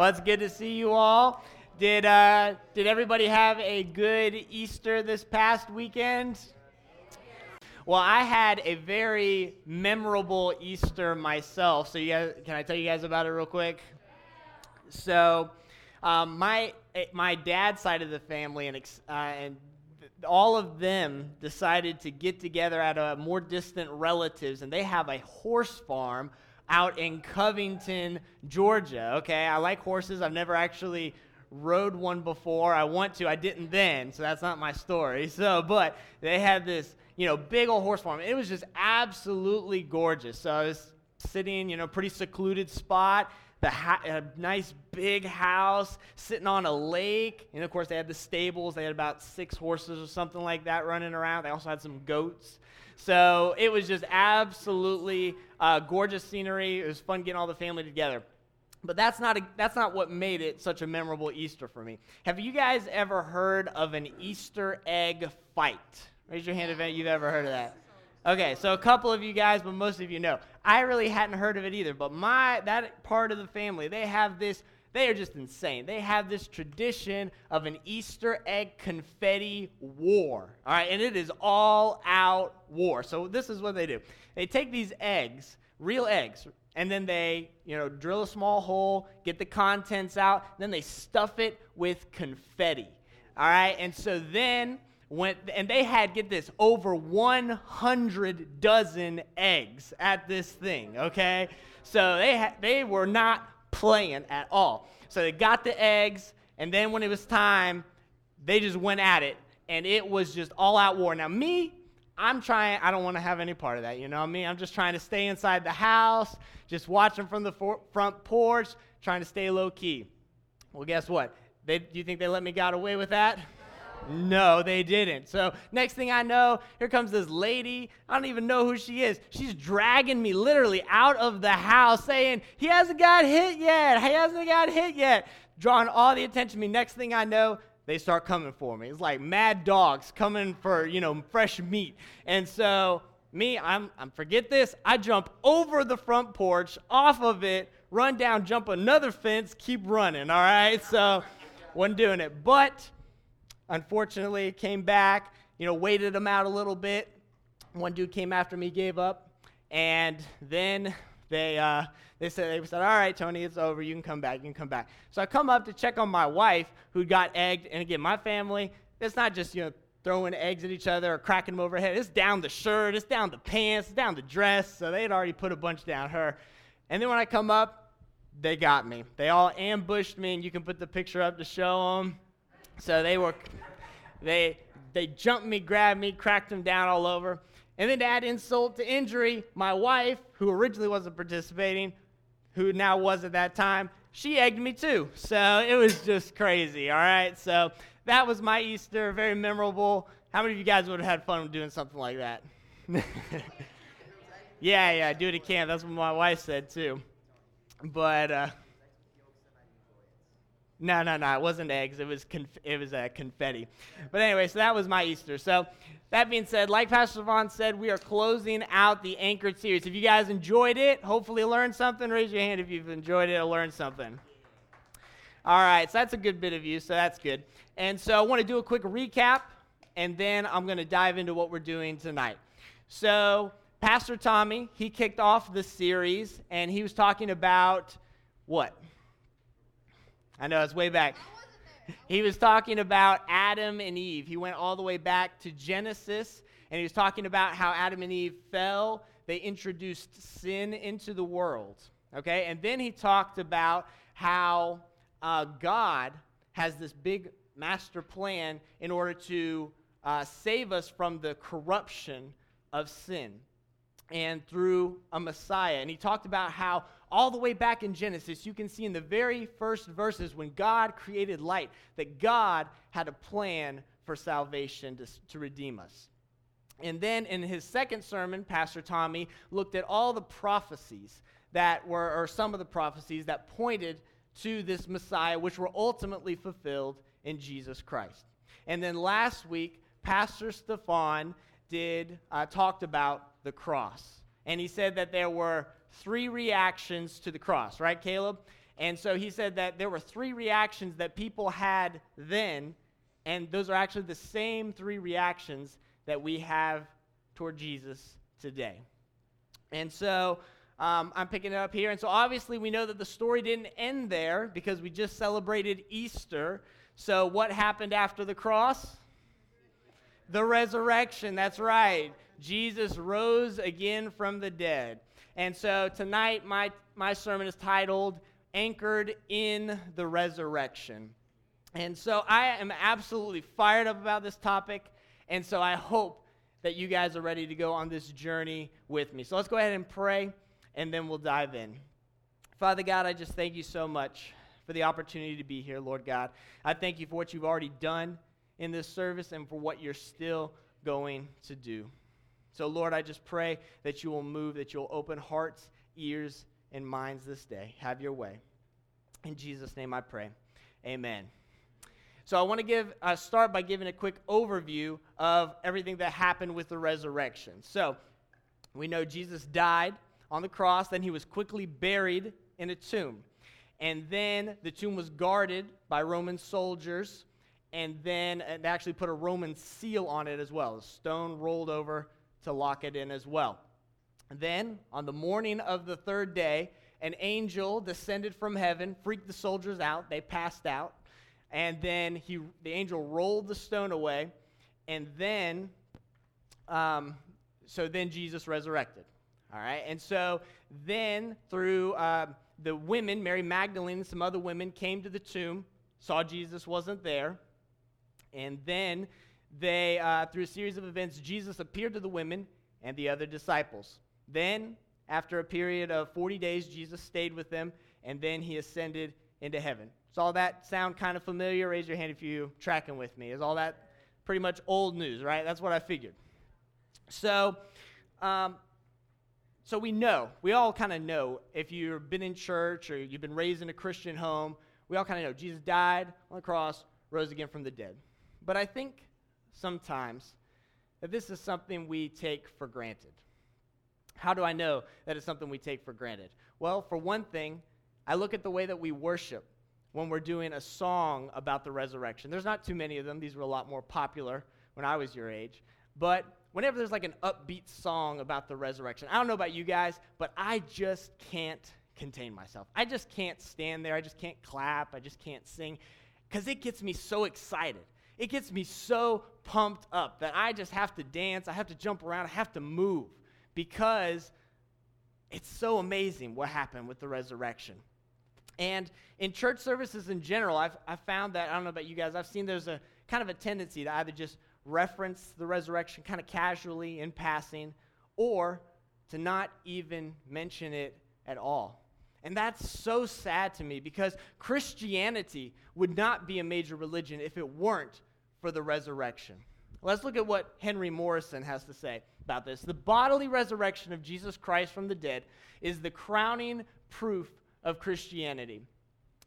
Well, it's good to see you all. Did, uh, did everybody have a good Easter this past weekend? Well, I had a very memorable Easter myself. So, you guys, can I tell you guys about it real quick? So, um, my eh, my dad's side of the family and uh, and all of them decided to get together at a more distant relatives, and they have a horse farm out in Covington, Georgia. Okay, I like horses. I've never actually rode one before. I want to. I didn't then, so that's not my story. So, but they had this, you know, big old horse farm. It was just absolutely gorgeous. So I was sitting, you know, pretty secluded spot. The ha- a nice big house sitting on a lake, and of course they had the stables. They had about six horses or something like that running around. They also had some goats. So it was just absolutely uh, gorgeous scenery. It was fun getting all the family together. But that's not, a, that's not what made it such a memorable Easter for me. Have you guys ever heard of an Easter egg fight? Raise your hand if you've ever heard of that. Okay, so a couple of you guys, but most of you know. I really hadn't heard of it either, but my that part of the family, they have this they are just insane. They have this tradition of an Easter egg confetti war. All right, and it is all out war. So this is what they do. They take these eggs, real eggs, and then they, you know, drill a small hole, get the contents out, then they stuff it with confetti. All right? And so then when and they had get this over 100 dozen eggs at this thing, okay? So they ha- they were not playing at all. So they got the eggs, and then when it was time, they just went at it, and it was just all out war. Now, me, I'm trying, I don't want to have any part of that, you know what I mean? I'm just trying to stay inside the house, just watching from the for- front porch, trying to stay low key. Well, guess what? They, do you think they let me get away with that? No, they didn't. So, next thing I know, here comes this lady. I don't even know who she is. She's dragging me literally out of the house saying, He hasn't got hit yet. He hasn't got hit yet. Drawing all the attention to me. Next thing I know, they start coming for me. It's like mad dogs coming for, you know, fresh meat. And so, me, I'm, I'm forget this. I jump over the front porch, off of it, run down, jump another fence, keep running, all right? So, wasn't doing it. But, unfortunately, came back, you know, waited them out a little bit. One dude came after me, gave up, and then they, uh, they said, they said, all right, Tony, it's over. You can come back. You can come back. So I come up to check on my wife who got egged. And again, my family, it's not just, you know, throwing eggs at each other or cracking them overhead. It's down the shirt, it's down the pants, it's down the dress. So they had already put a bunch down her. And then when I come up, they got me. They all ambushed me, and you can put the picture up to show them. So they were, they, they jumped me, grabbed me, cracked them down all over. And then to add insult to injury, my wife, who originally wasn't participating, who now was at that time, she egged me too. So it was just crazy, all right? So that was my Easter, very memorable. How many of you guys would have had fun doing something like that? yeah, yeah, do it camp. That's what my wife said too. But, uh, no, no, no. It wasn't eggs. It was conf- it was uh, confetti. But anyway, so that was my Easter. So that being said, like Pastor Vaughn said, we are closing out the Anchored series. If you guys enjoyed it, hopefully learned something. Raise your hand if you've enjoyed it or learned something. All right, so that's a good bit of you. So that's good. And so I want to do a quick recap, and then I'm going to dive into what we're doing tonight. So Pastor Tommy, he kicked off the series, and he was talking about what? I know it's way back. He was talking about Adam and Eve. He went all the way back to Genesis, and he was talking about how Adam and Eve fell. They introduced sin into the world. Okay? And then he talked about how uh, God has this big master plan in order to uh, save us from the corruption of sin and through a Messiah. And he talked about how all the way back in Genesis, you can see in the very first verses when God created light that God had a plan for salvation to, to redeem us. And then in his second sermon, Pastor Tommy looked at all the prophecies that were, or some of the prophecies that pointed to this Messiah, which were ultimately fulfilled in Jesus Christ. And then last week, Pastor Stefan did uh, talked about the cross, and he said that there were three reactions to the cross, right, Caleb? And so he said that there were three reactions that people had then, and those are actually the same three reactions that we have toward Jesus today. And so um, I'm picking it up here. And so obviously we know that the story didn't end there because we just celebrated Easter. So what happened after the cross? The resurrection. That's right. Jesus rose again from the dead. And so tonight my, my sermon is titled Anchored in the Resurrection. And so I am absolutely fired up about this topic. And so I hope that you guys are ready to go on this journey with me. So let's go ahead and pray and then we'll dive in. Father God, I just thank you so much for the opportunity to be here, Lord God. I thank you for what you've already done in this service and for what you're still going to do. So, Lord, I just pray that you will move, that you'll open hearts, ears, and minds this day. Have your way. In Jesus' name I pray. Amen. So I want to give uh, start by giving a quick overview of everything that happened with the resurrection. So we know Jesus died on the cross. Then he was quickly buried in a tomb. And then the tomb was guarded by Roman soldiers. And then they actually put a Roman seal on it as well, a stone rolled over to lock it in as well. Then, on the morning of the third day, an angel descended from heaven, freaked the soldiers out. They passed out. And then he, the angel rolled the stone away. And then, um, so then Jesus resurrected. All right, and so then through uh, the women, Mary Magdalene and some other women came to the tomb, saw Jesus wasn't there, and then they, uh, through a series of events, Jesus appeared to the women and the other disciples. Then, after a period of 40 days, Jesus stayed with them, and then he ascended into heaven. Does all that sound kind of familiar? Raise your hand if you're tracking with me. Is all that pretty much old news, right? That's what I figured. So, um, so we know, we all kind of know, if you've been in church or you've been raised in a Christian home, we all kind of know Jesus died on the cross, rose again from the dead. But I think sometimes that this is something we take for granted. How do I know that it's something we take for granted? Well, for one thing, I look at the way that we worship when we're doing a song about the resurrection. There's not too many of them, these were a lot more popular when I was your age. But whenever there's like an upbeat song about the resurrection, I don't know about you guys, but I just can't contain myself. I just can't stand there. I just can't clap. I just can't sing because it gets me so excited. It gets me so pumped up that I just have to dance. I have to jump around. I have to move because it's so amazing what happened with the resurrection. And in church services in general, I've, I've found that, I don't know about you guys, I've seen there's a kind of a tendency to either just reference the resurrection kind of casually in passing or to not even mention it at all. And that's so sad to me because Christianity would not be a major religion if it weren't for the resurrection. Let's look at what Henry Morrison has to say about this. The bodily resurrection of Jesus Christ from the dead is the crowning proof of Christianity.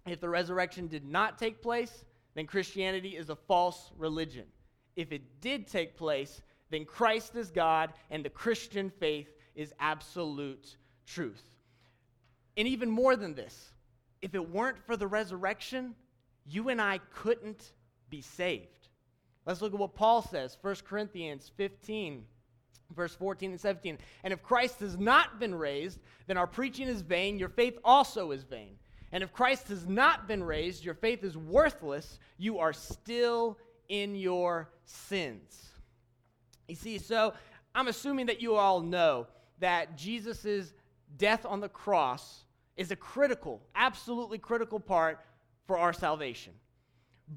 If the resurrection did not take place, then Christianity is a false religion if it did take place, then Christ is God and the Christian faith is absolute truth. And even more than this, if it weren't for the resurrection, you and I couldn't be saved. Let's look at what Paul says, 1 Corinthians 15, verse 14 and 17. And if Christ has not been raised, then our preaching is vain, your faith also is vain. And if Christ has not been raised, your faith is worthless, you are still in your sins. You see, so I'm assuming that you all know that Jesus' death on the cross is a critical, absolutely critical part for our salvation.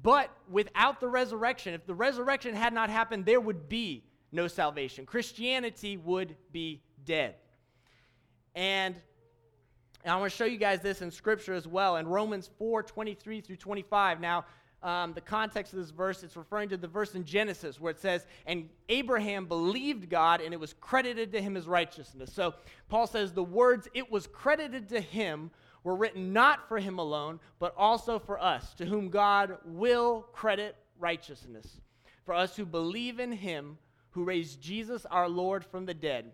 But without the resurrection, if the resurrection had not happened, there would be no salvation. Christianity would be dead. And, and I want to show you guys this in Scripture as well. In Romans 4 23 through 25. Now, um, the context of this verse, it's referring to the verse in Genesis where it says, And Abraham believed God, and it was credited to him as righteousness. So Paul says, The words, it was credited to him, were written not for him alone, but also for us, to whom God will credit righteousness. For us who believe in him, who raised Jesus our Lord from the dead.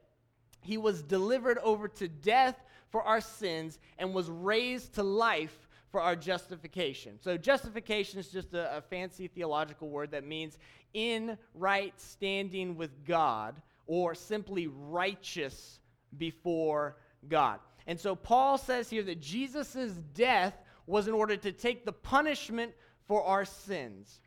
He was delivered over to death for our sins and was raised to life for our justification. So, justification is just a, a fancy theological word that means in right standing with God or simply righteous before God. And so, Paul says here that Jesus' death was in order to take the punishment for our sins.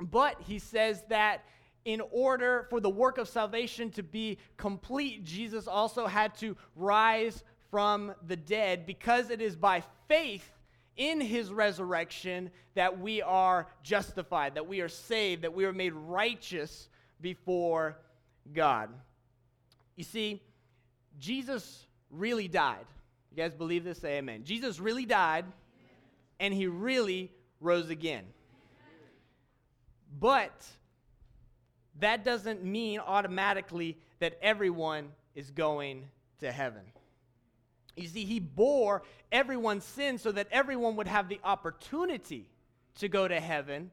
But he says that in order for the work of salvation to be complete, Jesus also had to rise from the dead because it is by faith in his resurrection that we are justified, that we are saved, that we are made righteous before God. You see, Jesus really died. You guys believe this? Say amen. Jesus really died and he really rose again. But that doesn't mean automatically that everyone is going to heaven. You see, he bore everyone's sin so that everyone would have the opportunity to go to heaven.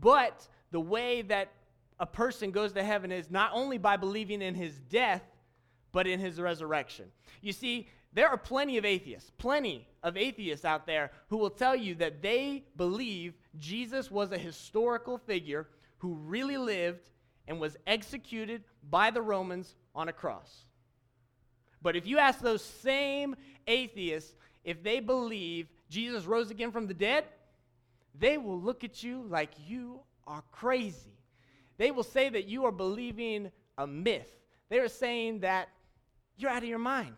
But the way that a person goes to heaven is not only by believing in his death, but in his resurrection. You see, there are plenty of atheists, plenty of atheists out there who will tell you that they believe Jesus was a historical figure who really lived and was executed by the Romans on a cross. But if you ask those same atheists if they believe Jesus rose again from the dead, they will look at you like you are crazy. They will say that you are believing a myth. They are saying that you're out of your mind.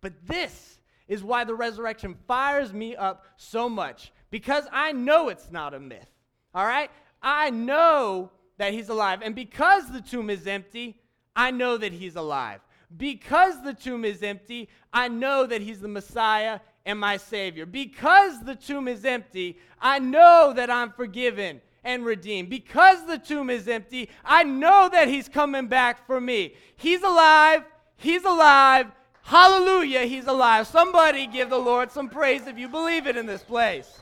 But this is why the resurrection fires me up so much because I know it's not a myth. All right? I know that he's alive. And because the tomb is empty, I know that he's alive because the tomb is empty, I know that he's the Messiah and my Savior. Because the tomb is empty, I know that I'm forgiven and redeemed. Because the tomb is empty, I know that he's coming back for me. He's alive. He's alive. Hallelujah, he's alive. Somebody give the Lord some praise if you believe it in this place.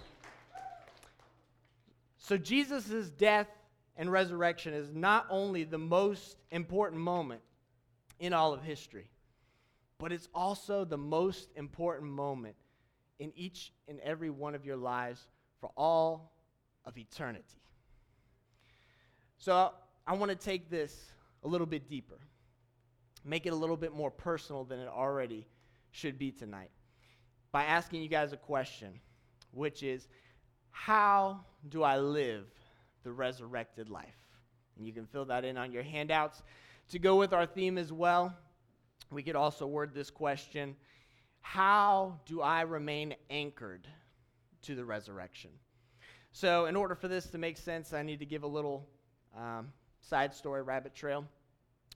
So, Jesus' death and resurrection is not only the most important moment in all of history. But it's also the most important moment in each and every one of your lives for all of eternity. So I want to take this a little bit deeper, make it a little bit more personal than it already should be tonight by asking you guys a question, which is how do I live the resurrected life? And you can fill that in on your handouts. To go with our theme as well, we could also word this question How do I remain anchored to the resurrection? So, in order for this to make sense, I need to give a little um, side story, rabbit trail.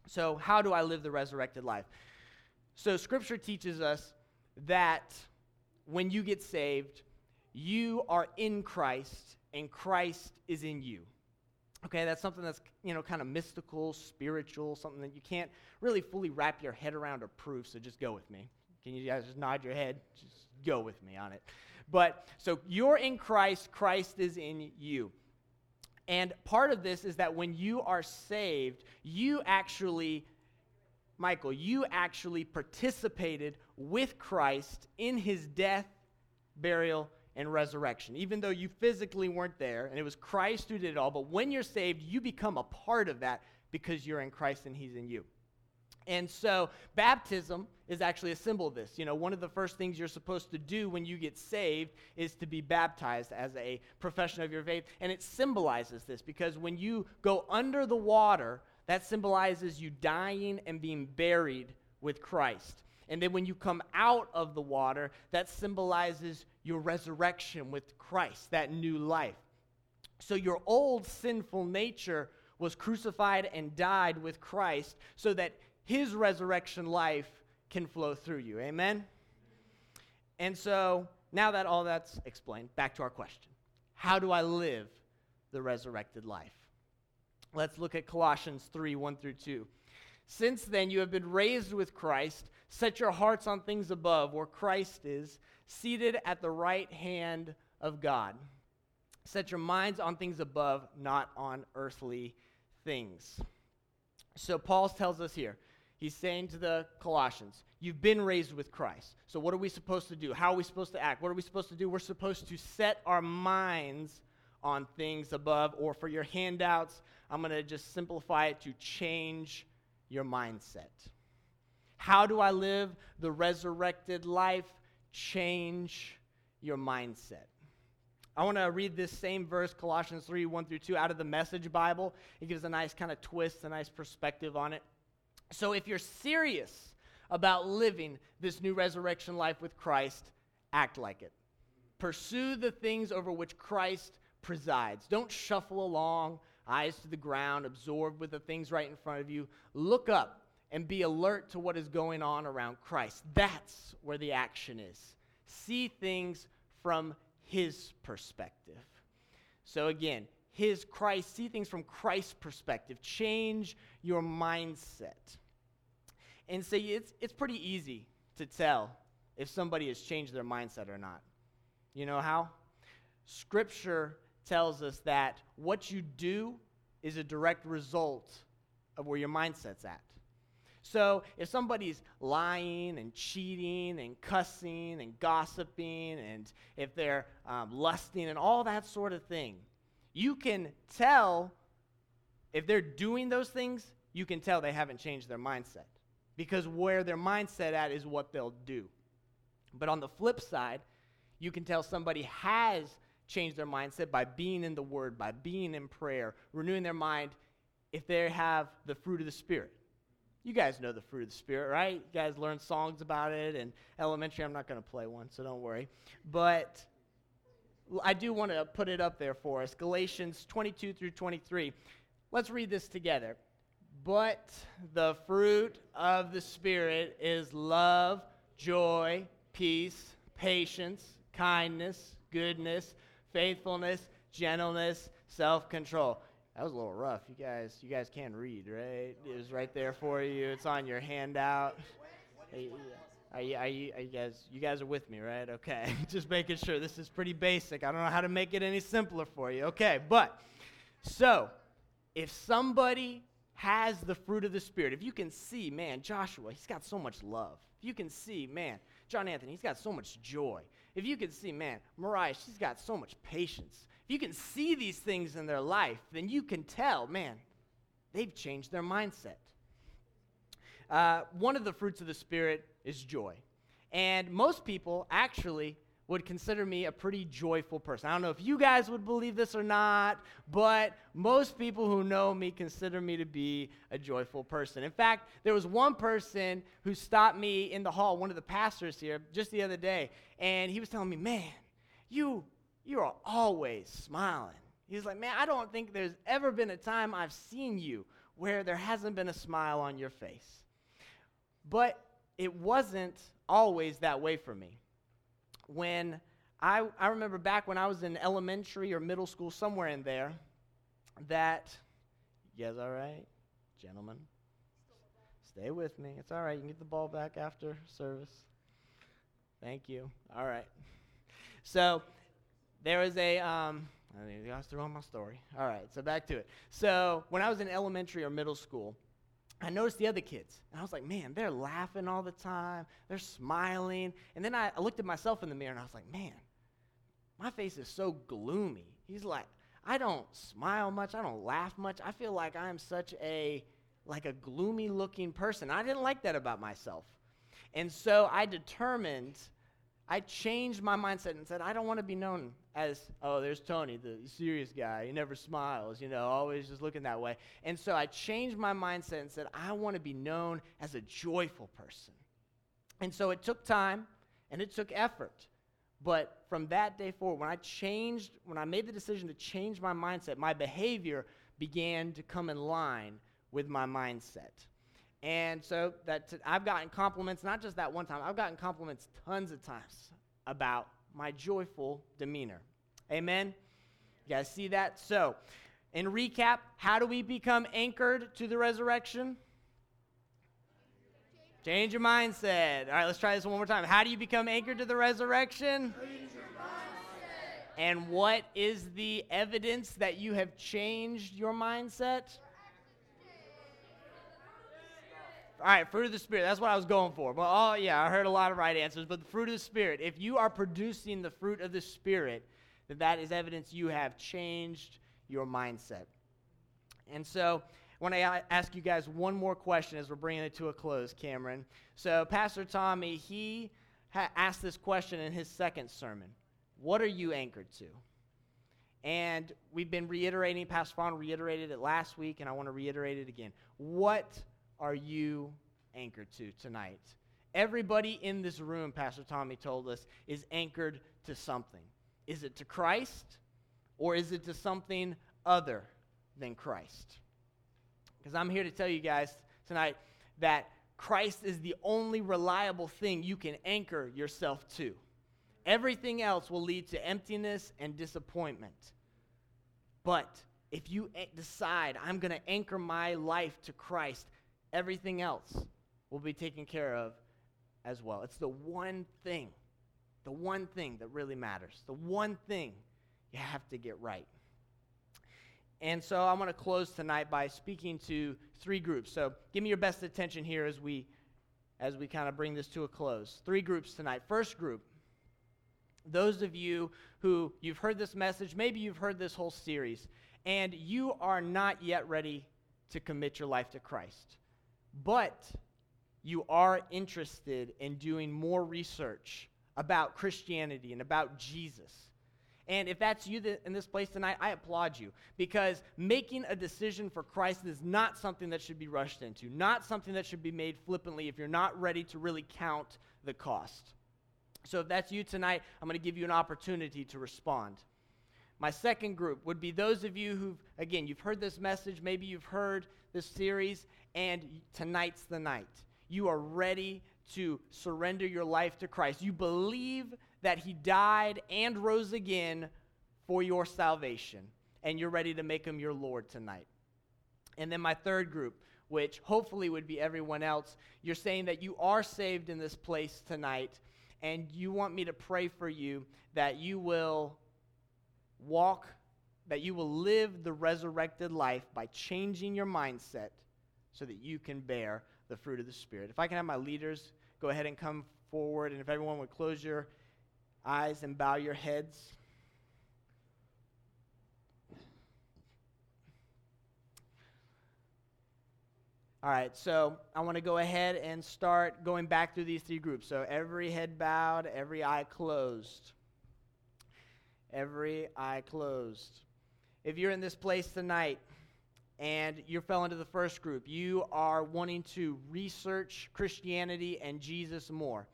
So, how do I live the resurrected life? So, Scripture teaches us that when you get saved, you are in Christ and Christ is in you. Okay, that's something that's, you know, kind of mystical, spiritual, something that you can't really fully wrap your head around or prove, so just go with me. Can you guys just nod your head? Just go with me on it. But so you're in Christ, Christ is in you. And part of this is that when you are saved, you actually, Michael, you actually participated with Christ in his death, burial, and resurrection. Even though you physically weren't there, and it was Christ who did it all, but when you're saved, you become a part of that because you're in Christ and He's in you. And so, baptism is actually a symbol of this. You know, one of the first things you're supposed to do when you get saved is to be baptized as a profession of your faith. And it symbolizes this because when you go under the water, that symbolizes you dying and being buried with Christ. And then when you come out of the water, that symbolizes your resurrection with Christ, that new life. So your old sinful nature was crucified and died with Christ so that his resurrection life can flow through you. Amen? And so now that all that's explained, back to our question How do I live the resurrected life? Let's look at Colossians 3 1 through 2. Since then, you have been raised with Christ. Set your hearts on things above, where Christ is, seated at the right hand of God. Set your minds on things above, not on earthly things. So, Paul tells us here he's saying to the Colossians, You've been raised with Christ. So, what are we supposed to do? How are we supposed to act? What are we supposed to do? We're supposed to set our minds on things above, or for your handouts, I'm going to just simplify it to change your mindset. How do I live the resurrected life? Change your mindset. I want to read this same verse, Colossians 3 1 through 2, out of the Message Bible. It gives a nice kind of twist, a nice perspective on it. So, if you're serious about living this new resurrection life with Christ, act like it. Pursue the things over which Christ presides. Don't shuffle along, eyes to the ground, absorbed with the things right in front of you. Look up and be alert to what is going on around Christ. That's where the action is. See things from his perspective. So again, his Christ, see things from Christ's perspective. Change your mindset. And say it's, it's pretty easy to tell if somebody has changed their mindset or not. You know how? Scripture tells us that what you do is a direct result of where your mindset's at. So if somebody's lying and cheating and cussing and gossiping, and if they're um, lusting and all that sort of thing, you can tell if they're doing those things, you can tell they haven't changed their mindset. Because where their mindset at is what they'll do. But on the flip side, you can tell somebody has changed their mindset by being in the Word, by being in prayer, renewing their mind if they have the fruit of the Spirit. You guys know the fruit of the Spirit, right? You guys learn songs about it in elementary. I'm not going to play one, so don't worry. But I do want to put it up there for us Galatians 22 through 23. Let's read this together. But the fruit of the Spirit is love, joy, peace, patience, kindness, goodness, faithfulness, gentleness, self control. That was a little rough. You guys, you guys can read, right? It was right there for you. It's on your handout. Are you, are you, are you, you guys, you guys are with me, right? Okay. Just making sure. This is pretty basic. I don't know how to make it any simpler for you. Okay, but so if somebody has the fruit of the Spirit, if you can see, man, Joshua, he's got so much love. If you can see, man, John Anthony, he's got so much joy. If you can see, man, Mariah, she's got so much patience. If you can see these things in their life, then you can tell, man, they've changed their mindset. Uh, one of the fruits of the Spirit is joy. And most people actually would consider me a pretty joyful person. I don't know if you guys would believe this or not, but most people who know me consider me to be a joyful person. In fact, there was one person who stopped me in the hall, one of the pastors here, just the other day, and he was telling me, "Man, you you are always smiling." He's like, "Man, I don't think there's ever been a time I've seen you where there hasn't been a smile on your face." But it wasn't always that way for me when I, I remember back when I was in elementary or middle school, somewhere in there, that, you guys all right? Gentlemen, stay with me. It's all right. You can get the ball back after service. Thank you. All right. So there was a, um, I through on my story. All right, so back to it. So when I was in elementary or middle school, I noticed the other kids, and I was like, man, they're laughing all the time. They're smiling. And then I, I looked at myself in the mirror, and I was like, man, my face is so gloomy. He's like, I don't smile much. I don't laugh much. I feel like I'm such a like a gloomy looking person. I didn't like that about myself. And so I determined I changed my mindset and said, I don't want to be known as, oh, there's Tony, the serious guy. He never smiles, you know, always just looking that way. And so I changed my mindset and said, I want to be known as a joyful person. And so it took time and it took effort. But from that day forward, when I changed, when I made the decision to change my mindset, my behavior began to come in line with my mindset. And so that t- I've gotten compliments, not just that one time, I've gotten compliments tons of times about my joyful demeanor. Amen? You guys see that? So, in recap, how do we become anchored to the resurrection? Change your mindset. All right, let's try this one more time. How do you become anchored to the resurrection? And what is the evidence that you have changed your mindset? All right, fruit of the Spirit. That's what I was going for. Well, oh, yeah, I heard a lot of right answers. But the fruit of the Spirit, if you are producing the fruit of the Spirit, then that is evidence you have changed your mindset. And so, I want to ask you guys one more question as we're bringing it to a close, Cameron. So, Pastor Tommy, he ha- asked this question in his second sermon What are you anchored to? And we've been reiterating, Pastor Vaughn reiterated it last week, and I want to reiterate it again. What are you anchored to tonight? Everybody in this room, Pastor Tommy told us, is anchored to something. Is it to Christ or is it to something other than Christ? Because I'm here to tell you guys tonight that Christ is the only reliable thing you can anchor yourself to. Everything else will lead to emptiness and disappointment. But if you decide, I'm going to anchor my life to Christ, everything else will be taken care of as well. It's the one thing, the one thing that really matters, the one thing you have to get right. And so I want to close tonight by speaking to three groups. So give me your best attention here as we as we kind of bring this to a close. Three groups tonight. First group, those of you who you've heard this message, maybe you've heard this whole series, and you are not yet ready to commit your life to Christ but you are interested in doing more research about Christianity and about Jesus. And if that's you in this place tonight, I applaud you because making a decision for Christ is not something that should be rushed into, not something that should be made flippantly if you're not ready to really count the cost. So if that's you tonight, I'm going to give you an opportunity to respond. My second group would be those of you who've, again, you've heard this message, maybe you've heard this series, and tonight's the night. You are ready to surrender your life to Christ. You believe that He died and rose again for your salvation, and you're ready to make Him your Lord tonight. And then my third group, which hopefully would be everyone else, you're saying that you are saved in this place tonight, and you want me to pray for you that you will walk, that you will live the resurrected life by changing your mindset so that you can bear the fruit of the Spirit. If I can have my leaders go ahead and come forward, and if everyone would close your eyes and bow your heads. All right, so I want to go ahead and start going back through these three groups. So every head bowed, every eye closed. Every eye closed. If you're in this place tonight, and you fell into the first group. You are wanting to research Christianity and Jesus more.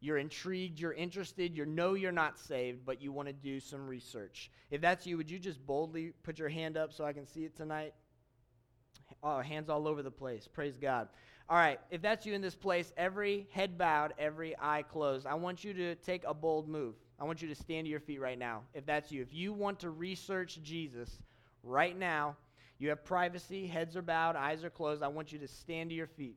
You're intrigued, you're interested, you know you're not saved, but you want to do some research. If that's you, would you just boldly put your hand up so I can see it tonight? Oh, hands all over the place. Praise God. All right, if that's you in this place, every head bowed, every eye closed, I want you to take a bold move. I want you to stand to your feet right now. If that's you, if you want to research Jesus right now, you have privacy, heads are bowed, eyes are closed. I want you to stand to your feet.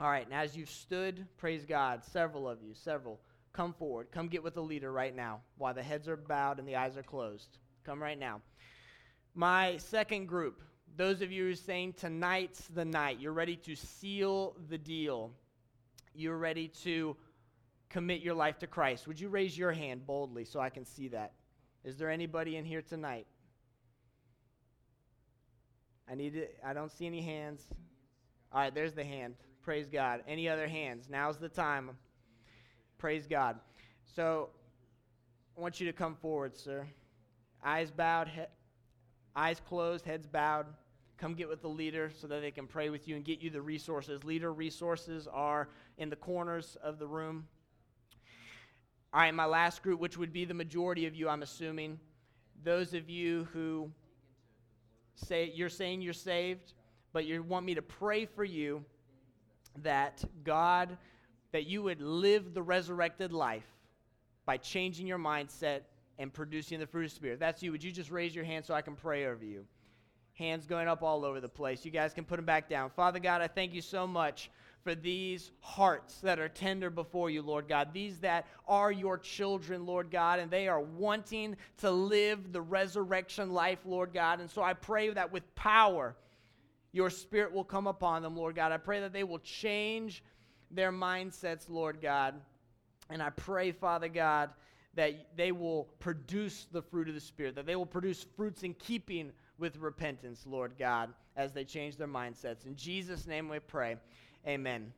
All right, now as you've stood, praise God, several of you, several, come forward. Come get with the leader right now while the heads are bowed and the eyes are closed. Come right now. My second group, those of you who are saying tonight's the night, you're ready to seal the deal. You're ready to commit your life to Christ. Would you raise your hand boldly so I can see that? Is there anybody in here tonight? I need to, I don't see any hands. All right, there's the hand. Praise God. Any other hands? Now's the time. Praise God. So I want you to come forward, sir. Eyes bowed, he- eyes closed, heads bowed. Come get with the leader so that they can pray with you and get you the resources. Leader resources are in the corners of the room. All right, my last group, which would be the majority of you, I'm assuming, those of you who say you're saying you're saved, but you want me to pray for you that God, that you would live the resurrected life by changing your mindset and producing the fruit of Spirit. If that's you. Would you just raise your hand so I can pray over you? Hands going up all over the place. You guys can put them back down. Father God, I thank you so much for these hearts that are tender before you, Lord God. These that are your children, Lord God, and they are wanting to live the resurrection life, Lord God. And so I pray that with power, your spirit will come upon them, Lord God. I pray that they will change their mindsets, Lord God. And I pray, Father God, that they will produce the fruit of the Spirit, that they will produce fruits in keeping with repentance, Lord God, as they change their mindsets. In Jesus' name we pray. Amen.